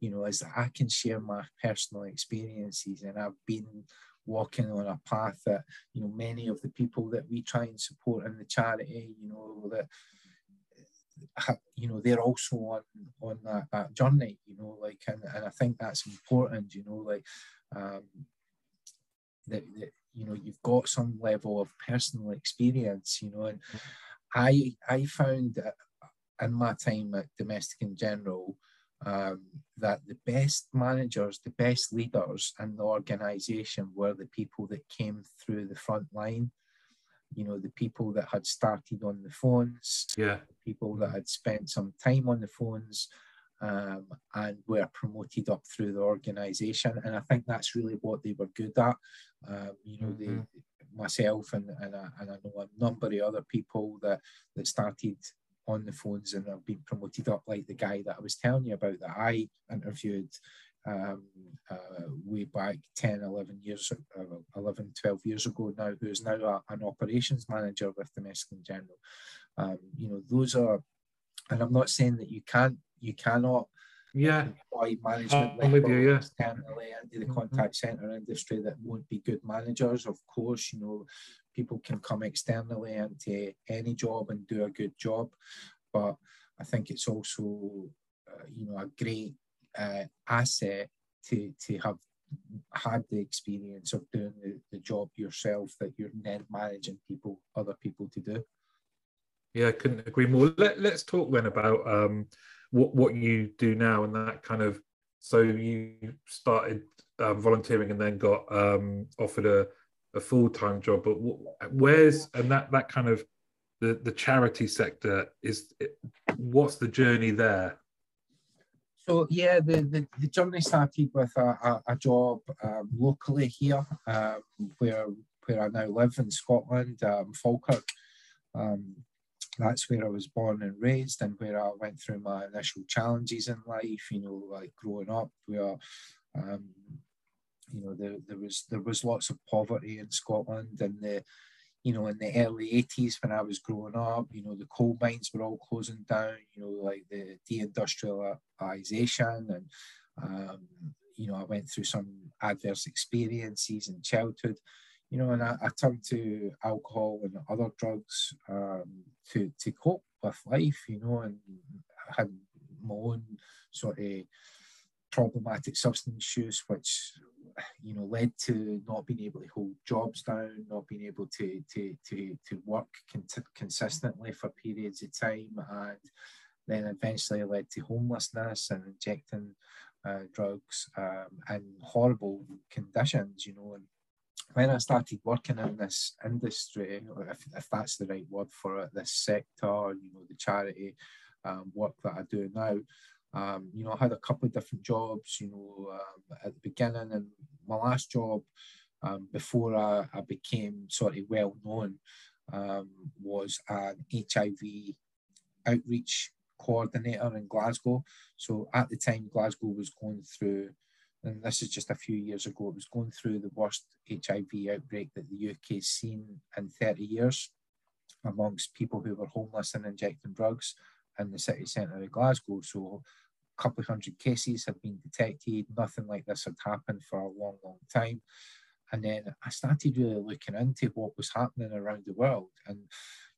You know, is that I can share my personal experiences, and I've been walking on a path that you know many of the people that we try and support in the charity, you know, that you know they're also on on that, that journey you know like and, and i think that's important you know like um that, that you know you've got some level of personal experience you know and I I found in my time at Domestic & General um, that the best managers, the best leaders in the organisation were the people that came through the front line. You know, the people that had started on the phones, yeah, people that had spent some time on the phones, um, and were promoted up through the organisation. And I think that's really what they were good at. Um, you know, mm-hmm. they myself and, and, I, and I know a number of other people that, that started on the phones and have been promoted up, like the guy that I was telling you about that I interviewed um, uh, way back 10, 11 years, uh, 11, 12 years ago now, who's now a, an operations manager with Domestic & General. Um, you know, those are, and I'm not saying that you can't, you cannot yeah employ management I'm with you, yeah. externally into the mm-hmm. contact center industry that won't be good managers. Of course, you know, people can come externally into any job and do a good job, but I think it's also, uh, you know, a great uh, asset to to have had the experience of doing the, the job yourself that you're then managing people, other people to do. Yeah, I couldn't agree more. Let, let's talk then about um, what what you do now and that kind of so you started um, volunteering and then got um, offered a, a full-time job but where's and that that kind of the the charity sector is what's the journey there So yeah, the, the, the journey started with a, a, a job um, locally here, um, where where I now live in Scotland, um, Falkirk. Um, that's where I was born and raised, and where I went through my initial challenges in life. You know, like growing up, where um, you know there, there was there was lots of poverty in Scotland, and the you know, in the early 80s when I was growing up, you know, the coal mines were all closing down, you know, like the deindustrialization. And, um, you know, I went through some adverse experiences in childhood, you know, and I, I turned to alcohol and other drugs um, to, to cope with life, you know, and I had my own sort of problematic substance use, which you know led to not being able to hold jobs down, not being able to to to to work con- consistently for periods of time, and then eventually led to homelessness and injecting uh, drugs um, and horrible conditions. You know, and when I started working in this industry, if, if that's the right word for it, this sector, you know, the charity um, work that I do now, um, you know, I had a couple of different jobs, you know, um, at the beginning, and my last job um, before I, I, became sort of well known um, was an HIV outreach coordinator in Glasgow. So at the time, Glasgow was going through, and this is just a few years ago, it was going through the worst HIV outbreak that the UK has seen in 30 years amongst people who were homeless and injecting drugs in the city centre of Glasgow. So couple of hundred cases have been detected. Nothing like this had happened for a long, long time. And then I started really looking into what was happening around the world and,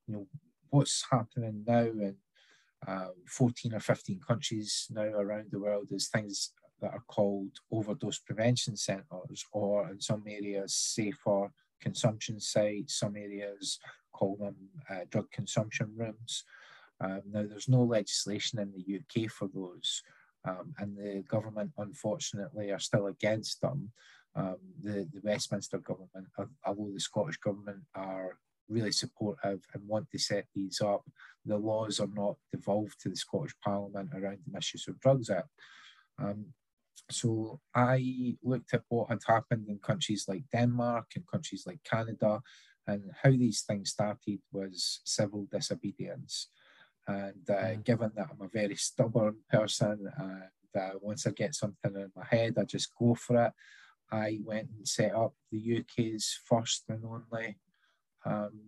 you know, what's happening now in uh, 14 or 15 countries now around the world is things that are called overdose prevention centres, or in some areas, safer consumption sites, some areas call them uh, drug consumption rooms. Um, now, there's no legislation in the UK for those, um, and the government, unfortunately, are still against them. Um, the, the Westminster government, although the Scottish government are really supportive and want to set these up, the laws are not devolved to the Scottish Parliament around the Misuse of Drugs Act. Um, so I looked at what had happened in countries like Denmark and countries like Canada, and how these things started was civil disobedience. And uh, mm. given that I'm a very stubborn person, and uh, once I get something in my head, I just go for it. I went and set up the UK's first and only um,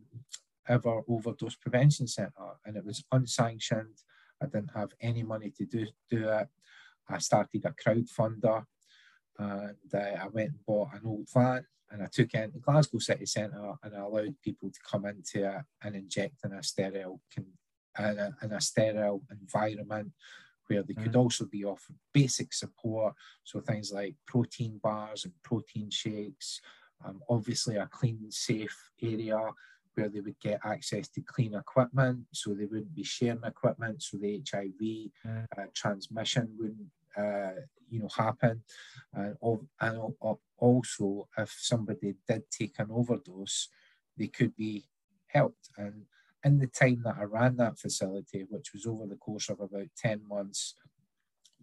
ever overdose prevention centre, and it was unsanctioned. I didn't have any money to do, do it. I started a crowdfunder and uh, I went and bought an old van and I took it into Glasgow City Centre and I allowed people to come into it and inject in a sterile con- in a, in a sterile environment where they could mm. also be offered basic support. So things like protein bars and protein shakes, um, obviously a clean, safe area where they would get access to clean equipment, so they wouldn't be sharing equipment, so the HIV mm. uh, transmission wouldn't, uh, you know, happen. And, and also, if somebody did take an overdose, they could be helped. And in the time that I ran that facility, which was over the course of about 10 months,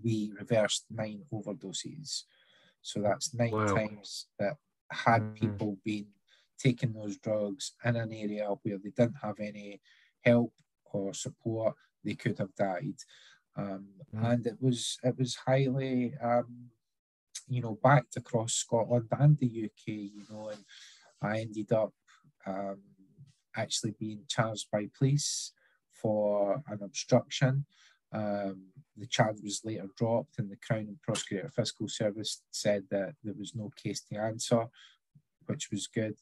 we reversed nine overdoses. So that's nine wow. times that had mm-hmm. people been taking those drugs in an area where they didn't have any help or support, they could have died. Um, mm. And it was it was highly, um, you know, backed across Scotland and the UK. You know, and I ended up um, actually being charged by police for an obstruction. Um, the charge was later dropped, and the Crown and Prosecutor Fiscal Service said that there was no case to answer, which was good.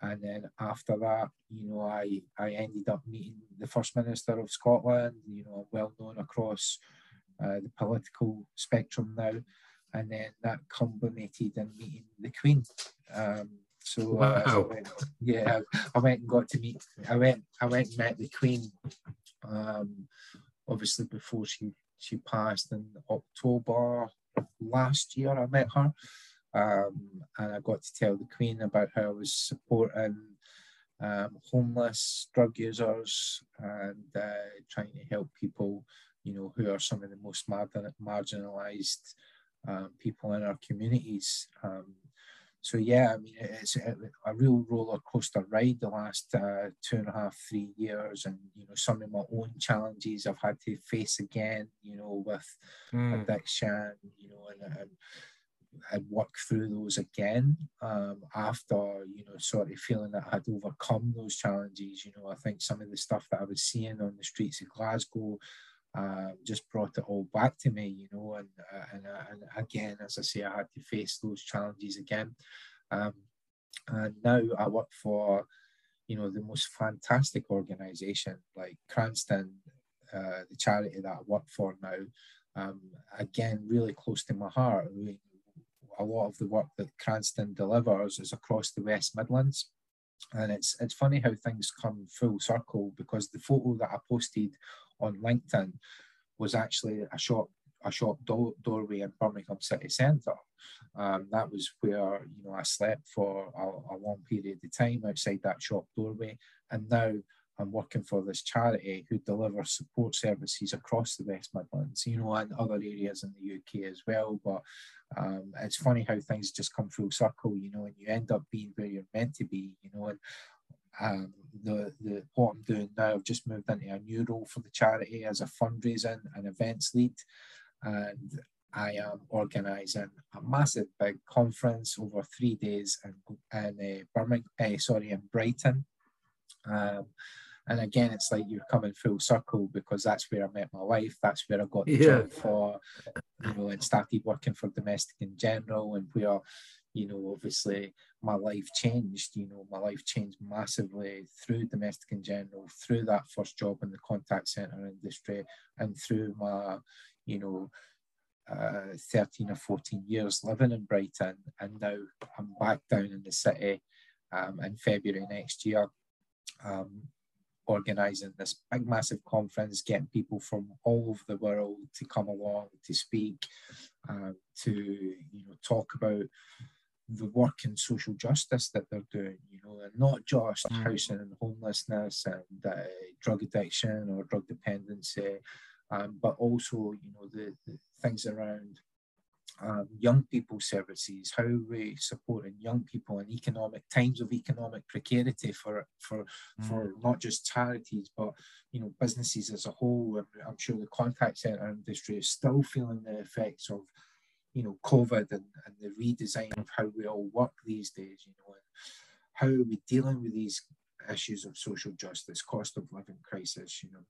And then after that, you know, I, I ended up meeting the First Minister of Scotland, you know, well known across uh, the political spectrum now. And then that culminated in meeting the Queen. Um, so, uh, I went, yeah, I went and got to meet. I went. I went and met the Queen. Um, obviously, before she she passed in October last year, I met her, um, and I got to tell the Queen about how I was supporting um, homeless drug users and uh, trying to help people you know, who are some of the most marginalized um, people in our communities. Um, so yeah, I mean, it's a, a, real roller coaster ride the last uh, two and a half, three years, and you know, some of my own challenges I've had to face again, you know, with mm. addiction, you know, and, and I'd work through those again um, after, you know, sort of feeling that I had overcome those challenges. You know, I think some of the stuff that I was seeing on the streets of Glasgow uh, just brought it all back to me, you know, and, uh, and, uh, and again, as I say, I had to face those challenges again. Um, and now I work for, you know, the most fantastic organization like Cranstoun, uh, the charity that I work for now. Um, again, really close to my heart. We, a lot of the work that Cranstoun delivers is across the West Midlands. And it's it's funny how things come full circle because the photo that I posted on LinkedIn was actually a shop a shop do- doorway in Birmingham city centre. Um, that was where you know I slept for a, a, long period of time outside that shop doorway, and now I'm working for this charity who delivers support services across the West Midlands, you know, and other areas in the UK as well. But um, it's funny how things just come full circle, you know, and you end up being where you're meant to be, you know. And um, the, the what I'm doing now, I've just moved into a new role for the charity as a fundraising and events lead, and I am organising a massive big conference over three days in, in uh, Birmingham, uh, sorry, in Brighton. Um, and again, it's like you're coming full circle because that's where I met my wife. That's where I got the yeah. job for, you know, and started working for Domestic & General, and where, you know, obviously my life changed. You know, my life changed massively through Domestic & General, through that first job in the contact center industry, and through my, you know, uh, 13 or 14 years living in Brighton, and now I'm back down in the city um, in February next year. Um, organising this big, massive conference, getting people from all over the world to come along to speak, uh, to you know talk about the work in social justice that they're doing, you know, and not just mm. housing and homelessness and uh, drug addiction or drug dependency, um, but also, you know, the, the things around um, young people services, how we supporting young people in economic times of economic precarity for for mm. for not just charities but you know businesses as a whole. I'm sure the contact center industry is still feeling the effects of you know COVID and, and the redesign of how we all work these days. You know, how are we dealing with these issues of social justice, cost of living crisis. You know,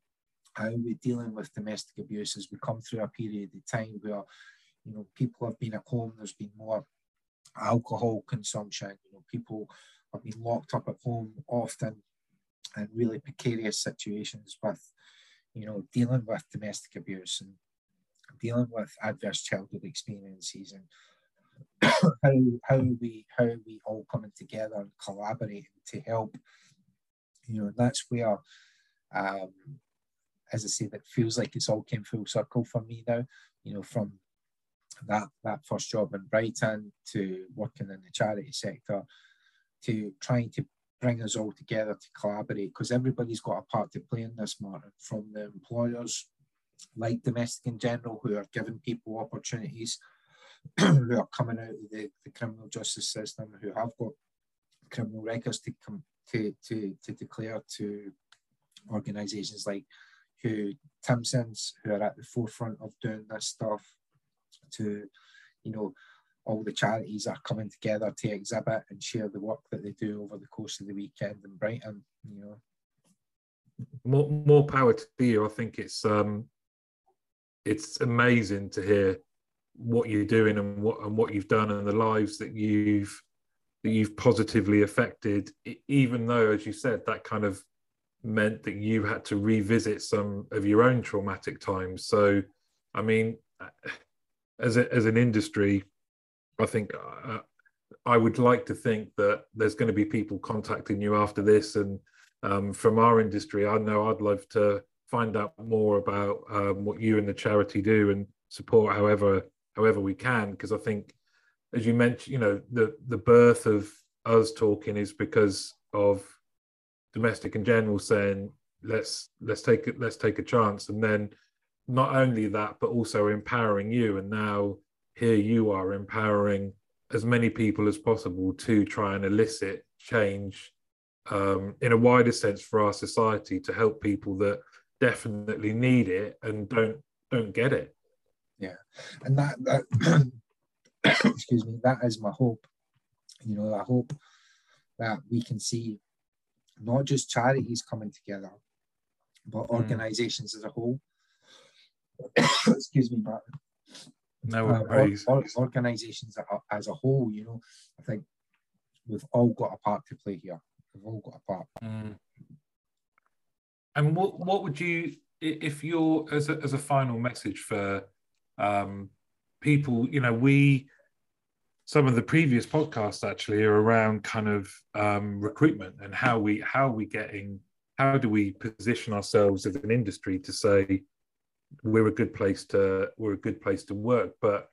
how are we dealing with domestic abuse as we come through a period of time where you know, people have been at home, there's been more alcohol consumption, you know, people have been locked up at home often in really precarious situations with, you know, dealing with domestic abuse and dealing with adverse childhood experiences and how how we how we all coming together and collaborating to help. You know, that's where um, as I say, that feels like it's all came full circle for me now. You know, from that that first job in Brighton to working in the charity sector to trying to bring us all together to collaborate because everybody's got a part to play in this, Martin, from the employers like domestic & general who are giving people opportunities who are coming out of the, the criminal justice system who have got criminal records to come to, to, to declare to organisations like who Timpson's who are at the forefront of doing this stuff to, you know, all the charities are coming together to exhibit and share the work that they do over the course of the weekend in Brighton, you know. More more power to you. I think it's um it's amazing to hear what you're doing and what and what you've done and the lives that you've that you've positively affected, even though, as you said, that kind of meant that you had to revisit some of your own traumatic times. So, I mean, as a, as an industry, I think uh, I would like to think that there's going to be people contacting you after this, and um, from our industry, I know I'd love to find out more about um, what you and the charity do and support however however we can, because I think, as you mentioned, you know, the the birth of us talking is because of domestic & general saying let's let's take it let's take a chance and then not only that, but also empowering you. And now here you are empowering as many people as possible to try and elicit change um, in a wider sense for our society to help people that definitely need it and don't don't get it. Yeah, and that that excuse me, that is my hope. You know, I hope that we can see not just charities coming together, but mm. organizations as a whole. excuse me, but no uh, or, or, organizations as a whole, you know, I think we've all got a part to play here. We've all got a part. Mm. And what what would you, if you're as a, as a final message for um, people, you know, we some of the previous podcasts actually are around kind of um, recruitment and how we how are we getting how do we position ourselves as an industry to say we're a good place to we're a good place to work. But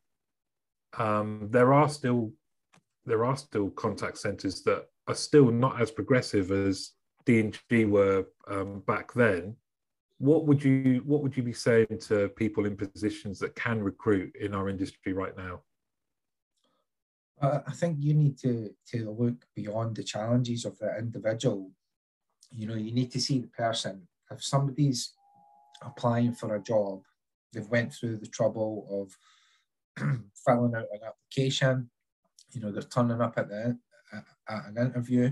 um, there are still there are still contact centers that are still not as progressive as D&G were um, back then what would you what would you be saying to people in positions that can recruit in our industry right now uh, I think you need to to look beyond the challenges of the individual. You know, you need to see the person. If somebody's applying for a job, they've went through the trouble of filling out an application. You know, they're turning up at the at an interview.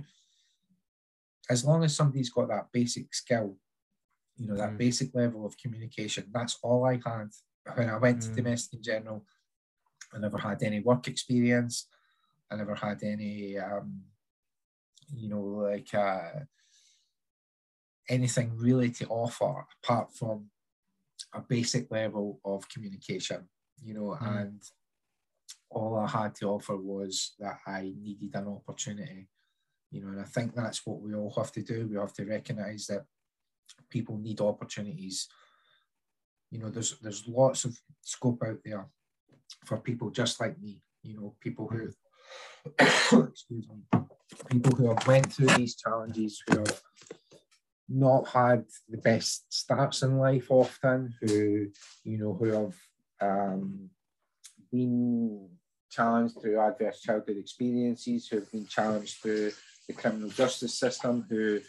As long as somebody's got that basic skill, you know, that mm. basic level of communication, that's all I had when I went mm. to domestic & general. I never had any work experience. I never had any, um, you know, like uh, anything really to offer apart from a basic level of communication, you know, mm. and all I had to offer was that I needed an opportunity, you know, and I think that's what we all have to do. We have to recognize that people need opportunities. You know, there's there's lots of scope out there for people just like me, you know, people who excuse me, people who have went through these challenges, who have not had the best starts in life often, who, you know, who have um, been challenged through adverse childhood experiences, who have been challenged through the criminal justice system, who,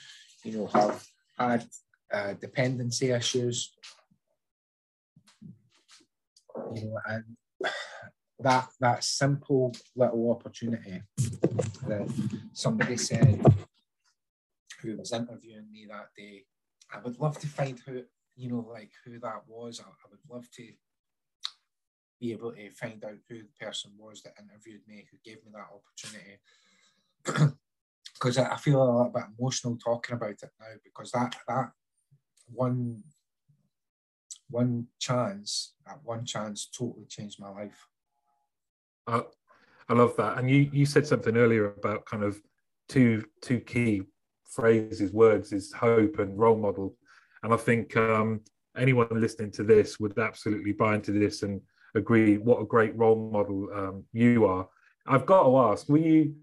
you know, have had uh, dependency issues. You know, and that that simple little opportunity that somebody said who was interviewing me that day. I would love to find who you know like who that was. I, I would love to be able to find out who the person was that interviewed me who gave me that opportunity. because I, feel a little bit emotional talking about it now because that that one one chance, that one chance totally changed my life. I, I love that. And you you said something earlier about kind of two two key phrases, words is hope and role model. And I think um, anyone listening to this would absolutely buy into this and agree what a great role model um, you are. I've got to ask, were you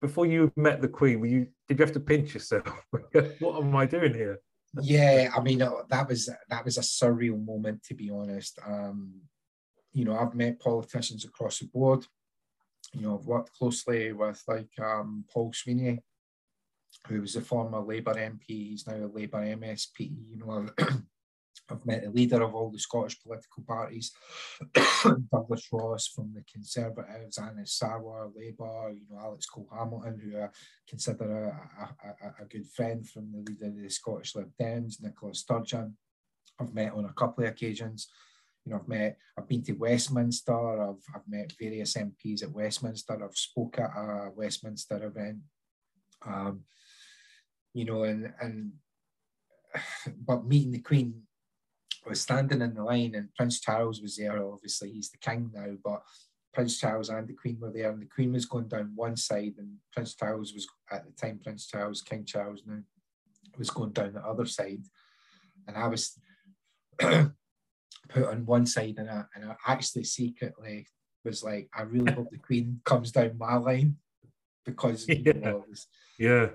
before you met the Queen? Were you did you have to pinch yourself? what am I doing here? Yeah, I mean that was that was a surreal moment to be honest. Um, you know, I've met politicians across the board. You know, I've worked closely with like um, Paul Sweeney, who was a former Labour MP. He's now a Labour MSP. You know, I've met the leader of all the Scottish political parties, Douglas Ross from the Conservatives, Anas Sarwar, Labour, you know, Alex Cole Hamilton, who I consider a, a, a, good friend from the leader of the Scottish Lib Dems, Nicola Sturgeon. I've met on a couple of occasions you know, I've met, I've been to Westminster, I've, I've met various MPs at Westminster, I've spoke at a Westminster event, um, you know, and, and, but meeting the Queen, I was standing in the line and Prince Charles was there, obviously he's the king now, but Prince Charles and the Queen were there and the Queen was going down one side and Prince Charles was, at the time, Prince Charles, King Charles now, was going down the other side. And I was put on one side, and I, and I actually secretly was like, I really hope the Queen comes down my line because yeah. You know, was, yeah.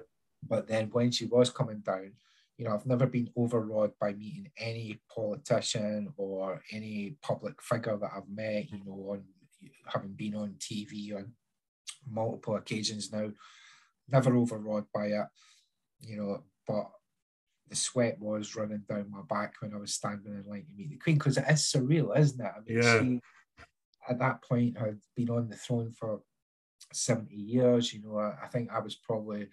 But then when she was coming down, you know, I've never been overawed by meeting any politician or any public figure that I've met, you know, on having been on TV on multiple occasions now. Never overawed by it, you know, but the sweat was running down my back when I was standing in line to meet the Queen because it is surreal, isn't it? I mean, yeah. she at that point had been on the throne for 70 years. You know, I, I think I was probably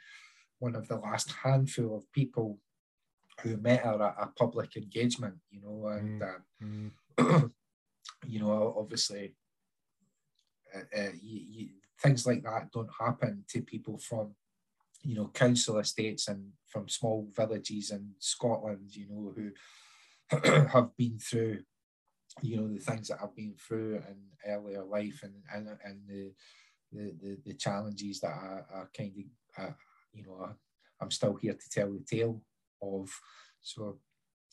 one of the last handful of people who met her at a public engagement, you know, and mm. Uh, you know, obviously, uh, uh, you, you, things like that don't happen to people from, you know, council estates and from small villages in Scotland, you know, who have been through, you know, the things that I've been through in earlier life and and, and the, the, the the challenges that I, kind of, uh, you know, I'm still here to tell the tale of. So,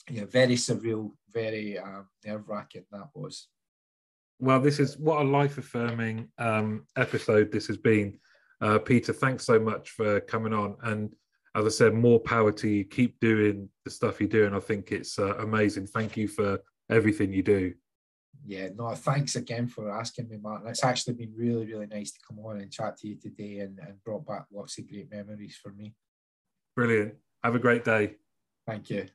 yeah, very surreal, very um, nerve wracking that was. Well, this is what a life affirming um, episode this has been. Uh, Peter, thanks so much for coming on. And as I said, more power to you. Keep doing the stuff you're doing. I think it's uh, amazing. Thank you for everything you do. Yeah, no, thanks again for asking me, Martin. It's actually been really, really nice to come on and chat to you today and, and brought back lots of great memories for me. Brilliant. Have a great day. Thank you.